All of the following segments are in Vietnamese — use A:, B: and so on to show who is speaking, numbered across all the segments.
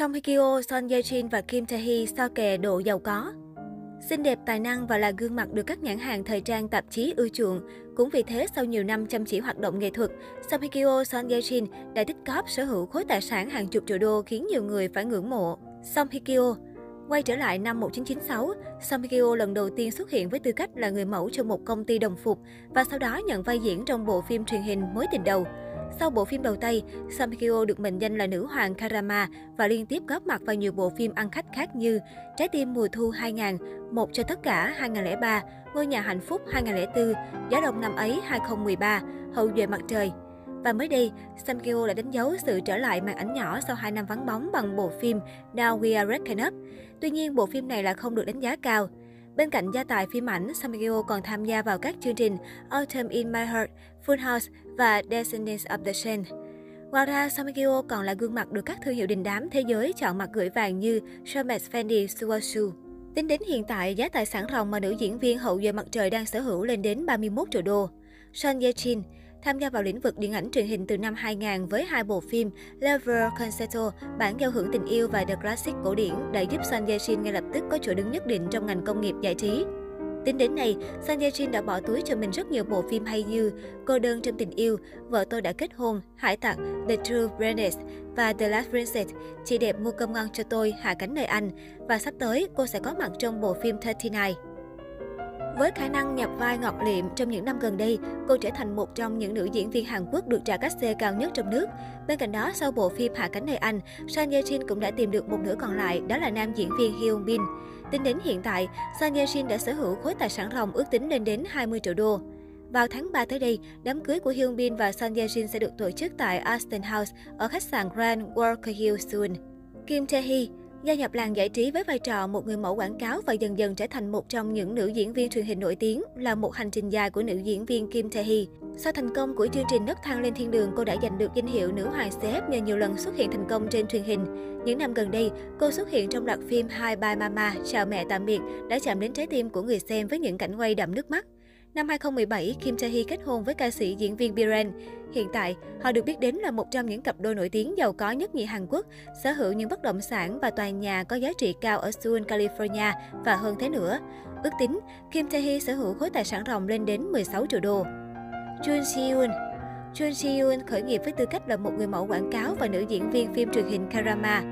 A: Song Hye Kyo, Son Ye Jin và Kim Tae Hee so kè độ giàu có. Xinh đẹp, tài năng và là gương mặt được các nhãn hàng thời trang tạp chí ưa chuộng. Cũng vì thế, sau nhiều năm chăm chỉ hoạt động nghệ thuật, Song Hye Kyo, Son Ye Jin đã tích cóp sở hữu khối tài sản hàng chục triệu đô khiến nhiều người phải ngưỡng mộ. Song Hye Kyo Quay trở lại năm 1996, Song Hye Kyo lần đầu tiên xuất hiện với tư cách là người mẫu cho một công ty đồng phục và sau đó nhận vai diễn trong bộ phim truyền hình Mối tình đầu. Sau bộ phim đầu tay, Sam Kyo được mệnh danh là nữ hoàng Karama và liên tiếp góp mặt vào nhiều bộ phim ăn khách khác như Trái tim mùa thu 2000, Một cho tất cả 2003, Ngôi nhà hạnh phúc 2004, Gió đông năm ấy 2013, Hậu duệ mặt trời. Và mới đây, Sam Kyo đã đánh dấu sự trở lại màn ảnh nhỏ sau 2 năm vắng bóng bằng bộ phim Now We Are Reckoned Up. Tuy nhiên, bộ phim này là không được đánh giá cao. Bên cạnh gia tài phim ảnh, Samgyo còn tham gia vào các chương trình Autumn in My Heart, Full House và Descendants of the Sun. Ngoài ra, Samgyo còn là gương mặt được các thương hiệu đình đám thế giới chọn mặt gửi vàng như Hermes Fendi Suwasu. Tính đến hiện tại, giá tài sản ròng mà nữ diễn viên hậu duệ mặt trời đang sở hữu lên đến 31 triệu đô. Son Ye Jin tham gia vào lĩnh vực điện ảnh truyền hình từ năm 2000 với hai bộ phim Lover Concerto, bản giao hưởng tình yêu và The Classic cổ điển đã giúp Son Ye-shin ngay lập tức có chỗ đứng nhất định trong ngành công nghiệp giải trí. Tính đến nay, Son Ye Jin đã bỏ túi cho mình rất nhiều bộ phim hay như Cô đơn trong tình yêu, Vợ tôi đã kết hôn, Hải tặc, The True Princess và The Last Princess, Chị đẹp mua cơm ngon cho tôi, Hạ cánh nơi anh. Và sắp tới, cô sẽ có mặt trong bộ phim 39. Với khả năng nhập vai ngọt liệm trong những năm gần đây, cô trở thành một trong những nữ diễn viên Hàn Quốc được trả cách xê cao nhất trong nước. Bên cạnh đó, sau bộ phim Hạ cánh nơi Anh, Son Ye Jin cũng đã tìm được một nửa còn lại, đó là nam diễn viên Hyun Bin. Tính đến hiện tại, Son Ye Jin đã sở hữu khối tài sản ròng ước tính lên đến 20 triệu đô. Vào tháng 3 tới đây, đám cưới của Hyun Bin và Son Ye Jin sẽ được tổ chức tại Aston House ở khách sạn Grand Walker Hill Seoul. Kim Tae Hee Gia nhập làng giải trí với vai trò một người mẫu quảng cáo và dần dần trở thành một trong những nữ diễn viên truyền hình nổi tiếng là một hành trình dài của nữ diễn viên Kim Tae Hee. Sau thành công của chương trình Nấc thang lên thiên đường, cô đã giành được danh hiệu nữ hoàng CF nhờ nhiều lần xuất hiện thành công trên truyền hình. Những năm gần đây, cô xuất hiện trong loạt phim Hi Bye Mama, Chào mẹ tạm biệt, đã chạm đến trái tim của người xem với những cảnh quay đậm nước mắt. Năm 2017, Kim Tae Hee kết hôn với ca sĩ diễn viên Biren. Hiện tại, họ được biết đến là một trong những cặp đôi nổi tiếng giàu có nhất nhì Hàn Quốc, sở hữu những bất động sản và tòa nhà có giá trị cao ở Seoul, California và hơn thế nữa. Ước tính, Kim Tae Hee sở hữu khối tài sản ròng lên đến 16 triệu đô. Jun Si-yoon Jun Si-yoon khởi nghiệp với tư cách là một người mẫu quảng cáo và nữ diễn viên phim truyền hình Karama.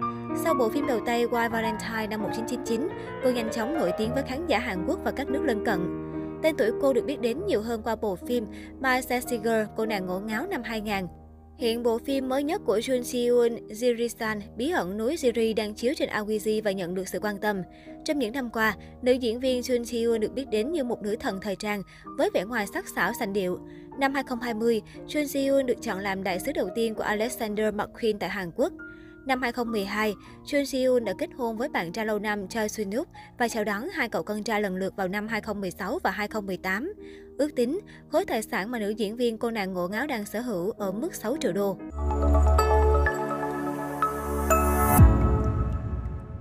A: Sau bộ phim đầu tay Why Valentine năm 1999, cô nhanh chóng nổi tiếng với khán giả Hàn Quốc và các nước lân cận. Tên tuổi cô được biết đến nhiều hơn qua bộ phim My Sexy Girl, cô nàng ngổ ngáo năm 2000. Hiện bộ phim mới nhất của Jun Ji Yoon, Jirisan, Bí ẩn núi Jiri đang chiếu trên Awiji và nhận được sự quan tâm. Trong những năm qua, nữ diễn viên Jun Ji Yoon được biết đến như một nữ thần thời trang với vẻ ngoài sắc sảo sành điệu. Năm 2020, Jun Ji Yoon được chọn làm đại sứ đầu tiên của Alexander McQueen tại Hàn Quốc. Năm 2012, Chun Si-yoon đã kết hôn với bạn trai lâu năm Choi Sun-wook và chào đón hai cậu con trai lần lượt vào năm 2016 và 2018. Ước tính, khối tài sản mà nữ diễn viên cô nàng ngộ ngáo đang sở hữu ở mức 6 triệu đô.